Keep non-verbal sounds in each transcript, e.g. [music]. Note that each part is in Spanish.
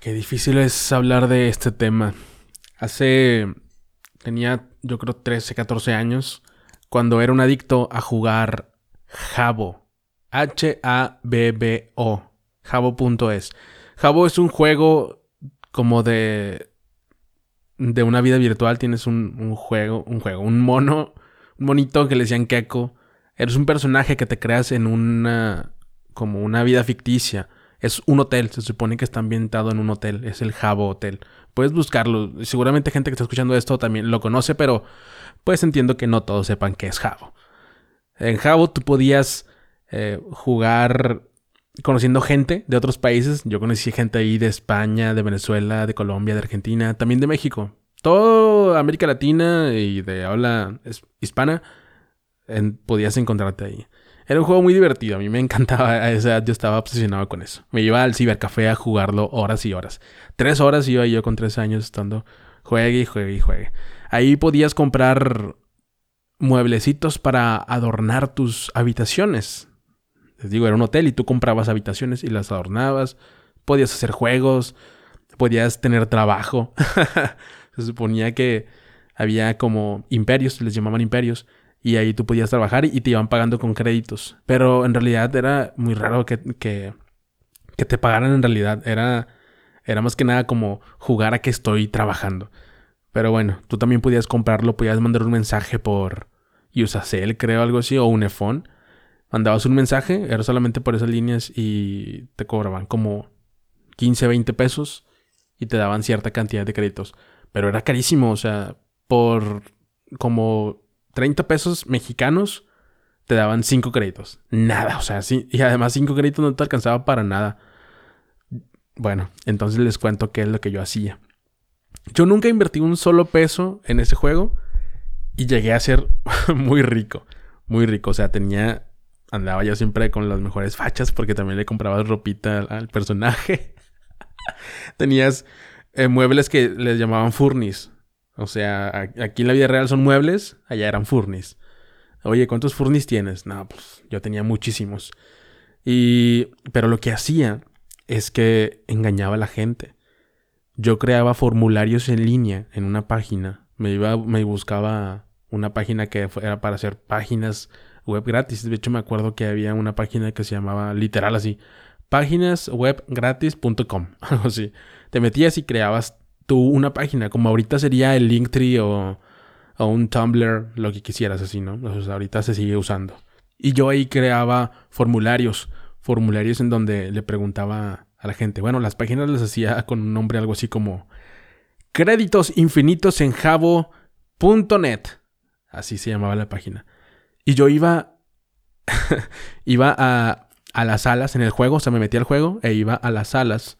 qué difícil es hablar de este tema. Hace. Tenía, yo creo, 13, 14 años. Cuando era un adicto a jugar Jabo. H-A-B-B-O. Jabo.es. Jabo es un juego como de. De una vida virtual. Tienes un, un juego, un juego, un mono, un monito que le decían Keko. Eres un personaje que te creas en una. como una vida ficticia es un hotel, se supone que está ambientado en un hotel, es el Jabo Hotel. Puedes buscarlo, seguramente gente que está escuchando esto también lo conoce, pero pues entiendo que no todos sepan qué es Jabo. En Jabo tú podías eh, jugar conociendo gente de otros países. Yo conocí gente ahí de España, de Venezuela, de Colombia, de Argentina, también de México. Toda América Latina y de habla hispana podías encontrarte ahí. Era un juego muy divertido, a mí me encantaba, a esa edad yo estaba obsesionado con eso. Me iba al cibercafé a jugarlo horas y horas. Tres horas iba yo con tres años estando juegue y juegue y juegue. Ahí podías comprar mueblecitos para adornar tus habitaciones. Les digo, era un hotel y tú comprabas habitaciones y las adornabas. Podías hacer juegos, podías tener trabajo. [laughs] Se suponía que había como imperios, les llamaban imperios, y ahí tú podías trabajar y te iban pagando con créditos. Pero en realidad era muy raro que, que, te pagaran en realidad. Era, era más que nada como jugar a que estoy trabajando. Pero bueno, tú también podías comprarlo, podías mandar un mensaje por Usacell, creo, algo así, o un iPhone. Mandabas un mensaje, era solamente por esas líneas y te cobraban como 15, 20 pesos y te daban cierta cantidad de créditos. Pero era carísimo, o sea, por como 30 pesos mexicanos te daban 5 créditos. Nada, o sea, sí. Y además 5 créditos no te alcanzaba para nada. Bueno, entonces les cuento qué es lo que yo hacía. Yo nunca invertí un solo peso en ese juego y llegué a ser [laughs] muy rico. Muy rico. O sea, tenía. Andaba yo siempre con las mejores fachas porque también le compraba ropita al, personaje. [laughs] Tenías eh, muebles que les llamaban furnis. O sea, aquí en la vida real son muebles, allá eran furnis. Oye, ¿cuántos furnis tienes? No, pues yo tenía muchísimos. Y pero lo que hacía es que engañaba a la gente. Yo creaba formularios en línea en una página. Me iba me buscaba una página que era para hacer páginas web gratis. De hecho, me acuerdo que había una página que se llamaba literal así, páginaswebgratis.com, [laughs] algo así. Te metías y creabas una página, como ahorita sería el Linktree o, o un Tumblr, lo que quisieras así, ¿no? ahorita se sigue usando. Y yo ahí creaba formularios, formularios en donde le preguntaba a la gente, bueno, las páginas las hacía con un nombre algo así como créditos infinitos en javo.net. Así se llamaba la página. Y yo iba, [laughs] iba a, a las salas en el juego, o sea, me metía al juego e iba a las salas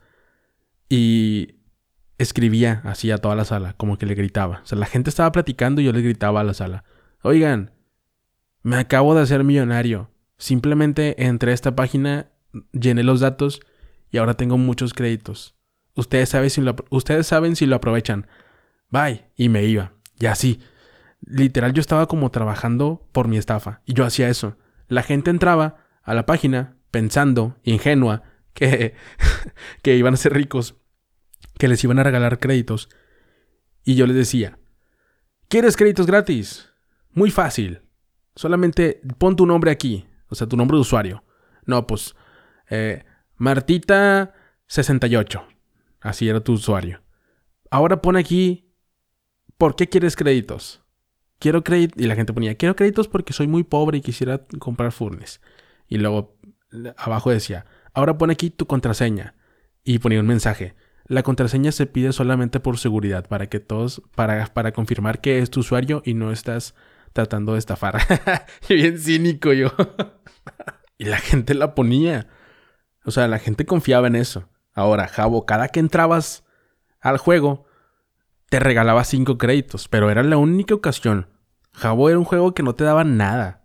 y escribía así a toda la sala, como que le gritaba. O sea, la gente estaba platicando y yo le gritaba a la sala. Oigan, me acabo de hacer millonario. Simplemente entré a esta página, llené los datos y ahora tengo muchos créditos. Ustedes saben si lo, ustedes saben si lo aprovechan. Bye. Y me iba. Y así. Literal, yo estaba como trabajando por mi estafa. Y yo hacía eso. La gente entraba a la página pensando, ingenua, que, [laughs] que iban a ser ricos que les iban a regalar créditos. Y yo les decía, ¿quieres créditos gratis? Muy fácil. Solamente pon tu nombre aquí, o sea, tu nombre de usuario. No, pues, eh, Martita68. Así era tu usuario. Ahora pon aquí, ¿por qué quieres créditos? Quiero créditos. Y la gente ponía, quiero créditos porque soy muy pobre y quisiera comprar furnes. Y luego abajo decía, ahora pon aquí tu contraseña. Y ponía un mensaje. La contraseña se pide solamente por seguridad, para que todos, para, para confirmar que es tu usuario y no estás tratando de estafar. [laughs] Bien cínico yo. [laughs] y la gente la ponía. O sea, la gente confiaba en eso. Ahora, Jabo, cada que entrabas al juego, te regalaba cinco créditos, pero era la única ocasión. Jabo era un juego que no te daba nada.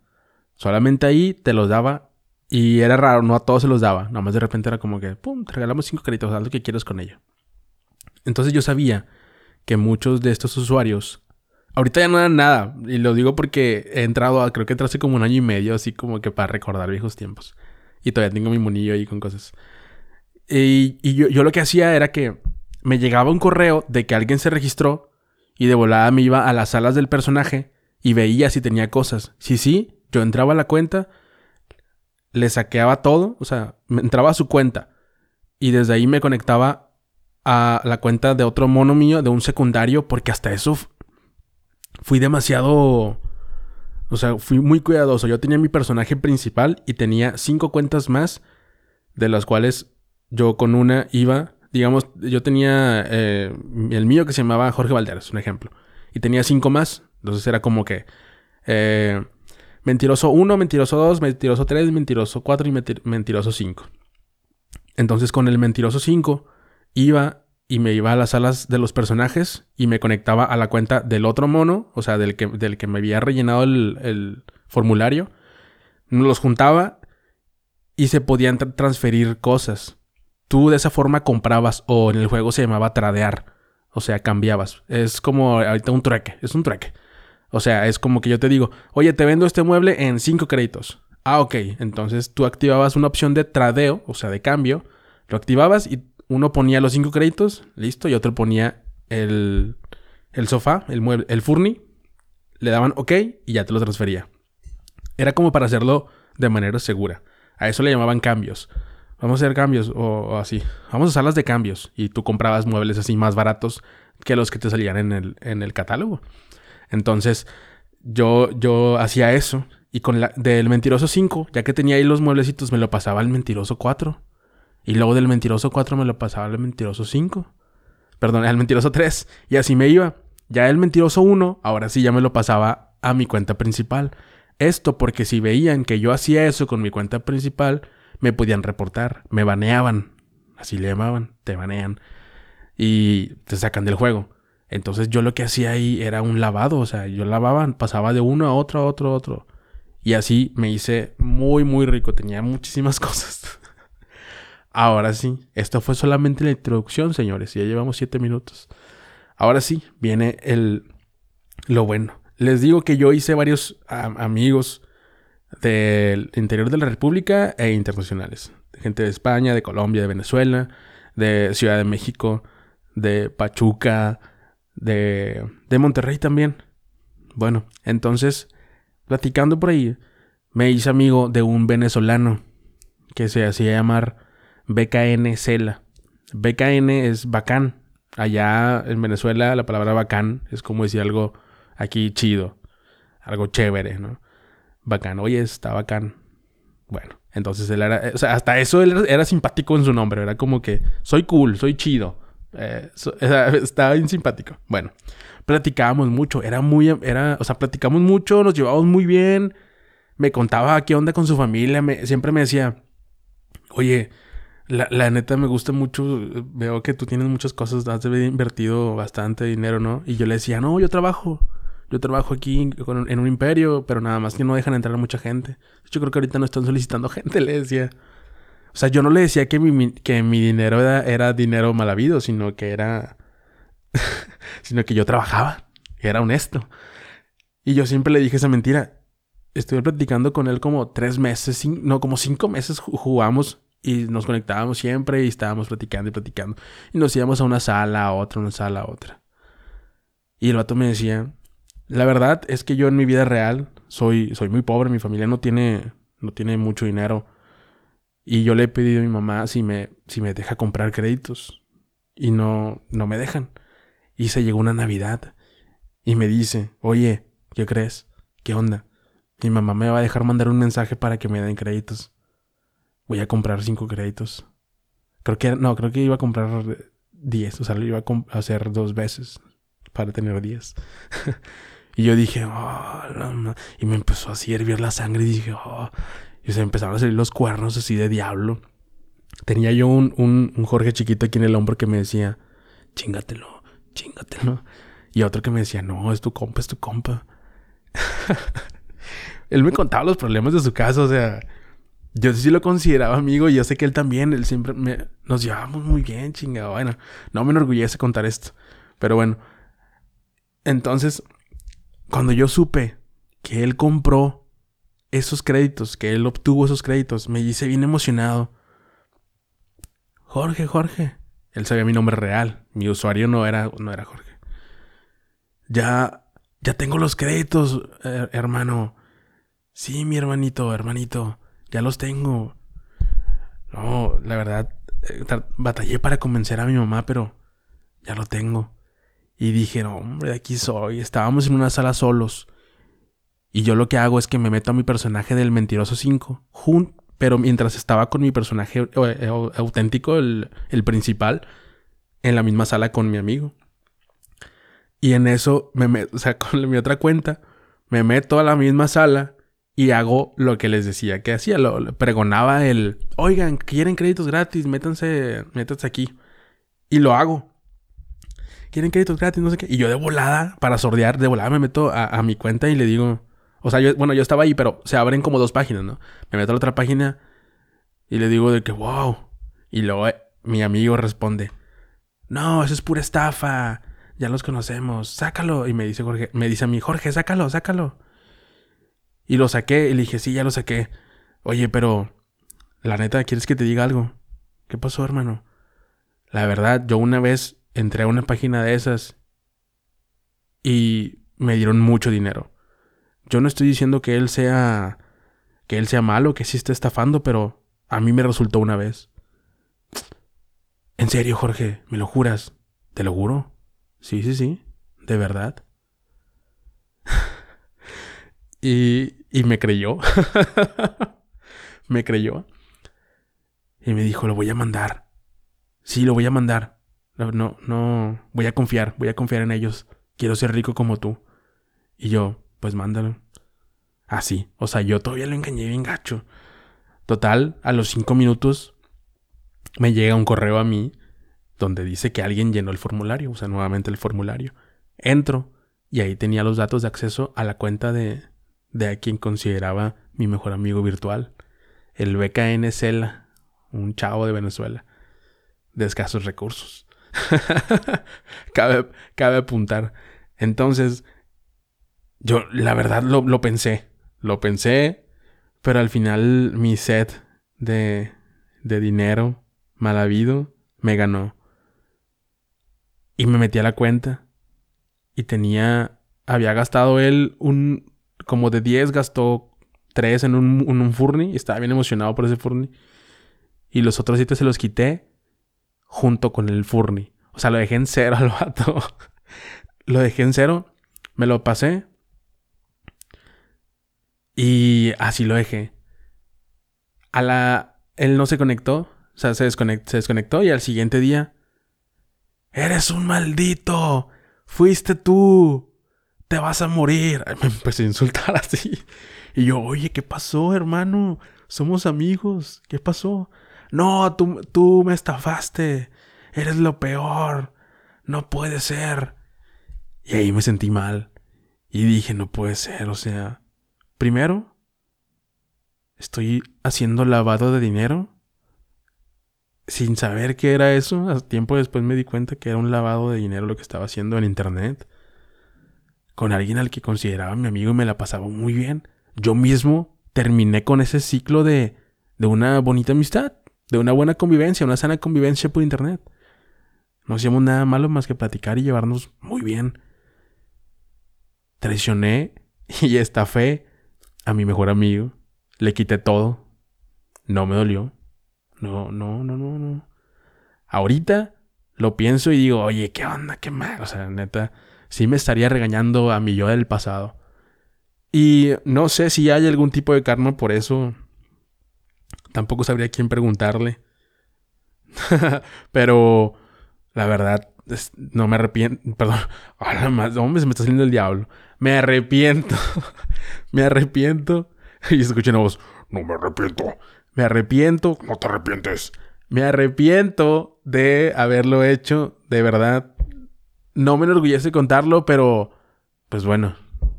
Solamente ahí te los daba y era raro, no a todos se los daba. Nada más de repente era como que, pum, te regalamos cinco créditos, haz lo que quieras con ello. Entonces yo sabía que muchos de estos usuarios, ahorita ya no dan nada, y lo digo porque he entrado, a, creo que entré hace como un año y medio, así como que para recordar viejos tiempos. Y todavía tengo mi monillo ahí con cosas. Y, yo, lo que hacía era que me llegaba un correo de que alguien se registró y de volada me iba a las salas del personaje y veía si tenía cosas. Si sí, yo entraba a la cuenta, le saqueaba todo, o sea, entraba a su cuenta y desde ahí me conectaba a la cuenta de otro mono mío, de un secundario, porque hasta eso fui demasiado... O sea, fui muy cuidadoso. Yo tenía mi personaje principal y tenía cinco cuentas más, de las cuales yo con una iba, digamos, yo tenía eh, el mío que se llamaba Jorge Valderas, un ejemplo, y tenía cinco más. Entonces era como que eh, mentiroso 1, mentiroso 2, mentiroso 3, mentiroso 4 y mentiroso 5. Entonces con el mentiroso 5 iba y me iba a las salas de los personajes y me conectaba a la cuenta del otro mono, o sea, del que, del que me había rellenado el, formulario. Los juntaba y se podían transferir cosas. Tú de esa forma comprabas o en el juego se llamaba tradear. O sea, cambiabas. Es como ahorita un trueque. Es un trueque. O sea, es como que yo te digo, oye, te vendo este mueble en 5 créditos. Ah, ok. Entonces tú activabas una opción de tradeo, o sea, de cambio. Lo activabas y uno ponía los 5 créditos, listo, y otro ponía el, el sofá, el mueble, el furni. Le daban ok y ya te lo transfería. Era como para hacerlo de manera segura. A eso le llamaban cambios. Vamos a hacer cambios o, así. Vamos a salas de cambios. Y tú comprabas muebles así más baratos que los que te salían en el, en el catálogo. Entonces, yo, yo hacía eso. Y con la del mentiroso 5, ya que tenía ahí los mueblecitos, me lo pasaba al mentiroso 4. Y luego del mentiroso 4 me lo pasaba al mentiroso 5. Perdón, al mentiroso 3. Y así me iba. Ya el mentiroso 1, ahora sí ya me lo pasaba a mi cuenta principal. Esto porque si veían que yo hacía eso con mi cuenta principal, me podían reportar, me baneaban. Así le llamaban, te banean. Y te sacan del juego. Entonces yo lo que hacía ahí era un lavado, o sea, yo lavaba, pasaba de uno a otro, a otro, a otro. Y así me hice muy, muy rico, tenía muchísimas [laughs] cosas. Ahora sí, esto fue solamente la introducción, señores, ya llevamos siete minutos. Ahora sí, viene el lo bueno. Les digo que yo hice varios amigos del interior de la República e internacionales. Gente de España, de Colombia, de Venezuela, de Ciudad de México, de Pachuca, de, de Monterrey también. Bueno, entonces, platicando por ahí, me hice amigo de un venezolano que se hacía llamar BKN Cela. BKN es bacán. Allá en Venezuela la palabra bacán es como decir algo aquí chido, algo chévere, ¿no? Bacán, oye, está bacán. Bueno, entonces él era, o sea, hasta eso él era, simpático en su nombre, era como que soy cool, soy chido. Eh, [laughs] estaba bien simpático. Bueno, platicábamos mucho, era muy, era, o sea, platicamos mucho, nos llevábamos muy bien. Me contaba qué onda con su familia, siempre me decía, oye, la, la, neta me gusta mucho, veo que tú tienes muchas cosas, has invertido bastante dinero, ¿no? Y yo le decía, no, yo trabajo, yo trabajo aquí en un imperio, pero nada más que no dejan entrar a mucha gente. Yo creo que ahorita no están solicitando [laughs] gente, le decía. O sea, yo no le decía que mi, que mi dinero era, dinero mal habido, sino que era... [laughs] sino que yo trabajaba, era honesto. Y yo siempre le dije esa mentira. Estuve platicando con él como tres meses, no, como cinco meses jugamos y nos conectábamos siempre y estábamos platicando y platicando. Y nos íbamos a una sala, a otra, una sala, a otra. Y el vato me decía, la verdad es que yo en mi vida real soy, soy muy pobre, mi familia no tiene, no tiene mucho dinero. Y yo le he pedido a mi mamá si me, si me deja comprar créditos. Y no, no me dejan. Y se llegó una Navidad. Y me dice, oye, ¿qué crees? ¿Qué onda? Mi mamá me va a dejar mandar un mensaje para que me den créditos. Voy a comprar cinco créditos. Creo que, no, creo que iba a comprar diez. O sea, lo iba a hacer dos veces para tener diez. [laughs] y yo dije, oh, y me empezó así a hervir la sangre y dije, oh, y se empezaron a salir los cuernos así de diablo. Tenía yo un, un, un Jorge chiquito aquí en el hombro que me decía, chingatelo, chingatelo. Y otro que me decía, no, es tu compa, es tu compa. [laughs] él me contaba los problemas de su casa, o sea, yo sí lo consideraba amigo y yo sé que él también, él siempre me, nos llevábamos muy bien, chingado. Bueno, no me enorgullece contar esto, pero bueno. Entonces, cuando yo supe que él compró esos créditos, que él obtuvo esos créditos, me hice bien emocionado. Jorge, Jorge, Él sabía mi nombre real. Mi usuario no era, no era Jorge. Ya, ya tengo los créditos, hermano. Sí, mi hermanito, hermanito. Ya los tengo. No, la verdad, eh, batallé para convencer a mi mamá, pero ya lo tengo. Y dije, no, hombre, aquí soy. Estábamos en una sala solos. Y yo lo que hago es que me meto a mi personaje del Mentiroso 5, pero mientras estaba con mi personaje eh, eh, auténtico, el, principal, en la misma sala con mi amigo. Y en eso, me o sea, [laughs] con mi otra cuenta, me meto a la misma sala y hago lo que les decía que hacía. Lo, pregonaba el, oigan, quieren créditos gratis, métanse, métanse aquí. Y lo hago. Quieren créditos gratis, no sé qué. Y yo de volada, para sordear, de volada me meto a, mi cuenta y le digo, o sea, yo, bueno, yo estaba ahí, pero se abren como dos páginas, ¿no? Me meto a la otra página y le digo de que, wow. Y luego eh, mi amigo responde, no, eso es pura estafa. Ya los conocemos, sácalo. Y me dice Jorge, me dice a mí, Jorge, sácalo, sácalo. Y lo saqué y le dije, sí, ya lo saqué. Oye, pero la neta, ¿quieres que te diga algo? ¿Qué pasó, hermano? La verdad, yo una vez entré a una página de esas y me dieron mucho dinero. Yo no estoy diciendo que él sea que él sea malo, que sí esté estafando, pero a mí me resultó una vez. En serio, Jorge, ¿me lo juras? ¿Te lo juro? Sí, sí, sí, de verdad. [laughs] Y, y me creyó. [laughs] me creyó. Y me dijo, lo voy a mandar. Sí, lo voy a mandar. No, no, voy a confiar, voy a confiar en ellos. Quiero ser rico como tú. Y yo, pues mándalo. Así. o sea, yo todavía lo engañé bien gacho. Total, a los cinco minutos me llega un correo a mí donde dice que alguien llenó el formulario, o sea, nuevamente el formulario. Entro y ahí tenía los datos de acceso a la cuenta de, de a quien consideraba mi mejor amigo virtual, el BKN Cela, un chavo de Venezuela, de escasos recursos. [laughs] cabe, cabe apuntar. Entonces, yo la verdad lo, lo pensé, lo pensé, pero al final mi set de, de dinero mal habido me ganó. Y me metí a la cuenta y tenía, había gastado él un, como de 10 gastó 3 en un, un Furny. Y estaba bien emocionado por ese Furny. Y los otros 7 se los quité junto con el Furny. O sea, lo dejé en cero [laughs] al vato. lo dejé en cero. Me lo pasé. Y así lo dejé. A la... Él no se conectó. O sea, se, desconectó, se desconectó y al siguiente día... Eres un maldito. Fuiste tú te vas a morir. Me empecé a insultar [laughs] así. Y yo, oye, ¿qué pasó, hermano? Somos amigos. ¿Qué pasó? No, tú, tú me estafaste. Eres lo peor. No puede ser. Y ahí me sentí mal. Y dije, no puede ser. O sea, primero, estoy haciendo lavado de dinero. Sin saber qué era eso. tiempo después me di cuenta que era un lavado de dinero lo que estaba haciendo en internet con alguien al que consideraba mi amigo y me la pasaba muy bien. Yo mismo terminé con ese ciclo de, de una bonita amistad, de una buena convivencia, una sana convivencia por internet. No hacíamos nada malo más que platicar y llevarnos muy bien. Traicioné [laughs] y estafé a mi mejor amigo. Le quité todo. No me dolió. No, no, no, no, no. Ahorita lo pienso y digo, oye, ¿qué onda? ¿Qué mal? O sea, neta, sí me estaría regañando a mi yo del pasado. Y no sé si hay algún tipo de karma por eso. Tampoco sabría quién preguntarle. [laughs] Pero la verdad, no me arrepiento. [laughs] Perdón. Ahora más, hombre, se me está saliendo el diablo. Me arrepiento. [laughs] me arrepiento. Y escuché una voz. No me arrepiento. Me arrepiento. No te arrepientes. Me arrepiento de haberlo hecho. De verdad. No me enorgullece contarlo, pero pues bueno,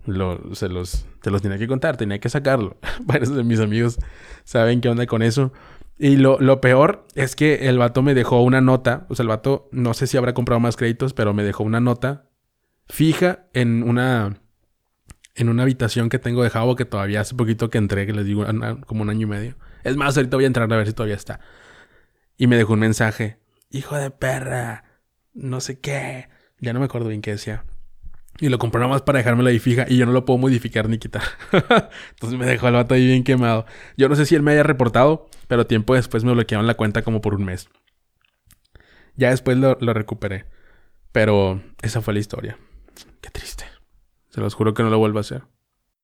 lo, se los, los tenía que contar, tenía que sacarlo. [laughs] Varios de mis amigos saben qué onda con eso. Y lo, lo, peor es que el vato me dejó una nota. O sea, el vato no sé si habrá comprado más créditos, pero me dejó una nota fija en una. En una habitación que tengo de Javo que todavía hace poquito que entré, que les digo como un año y medio. Es más, ahorita voy a entrar a ver si todavía está. Y me dejó un mensaje hijo de perra, no sé qué. Ya no me acuerdo bien qué decía. Y lo compró nada más para dejármelo ahí fija y yo no lo puedo modificar ni quitar. [laughs] Entonces me dejó el vato ahí bien quemado. Yo no sé si él me haya reportado, pero tiempo después me bloquearon la cuenta como por un mes. Ya después lo, lo recuperé. Pero esa fue la historia. Qué triste. Se los juro que no lo vuelvo a hacer.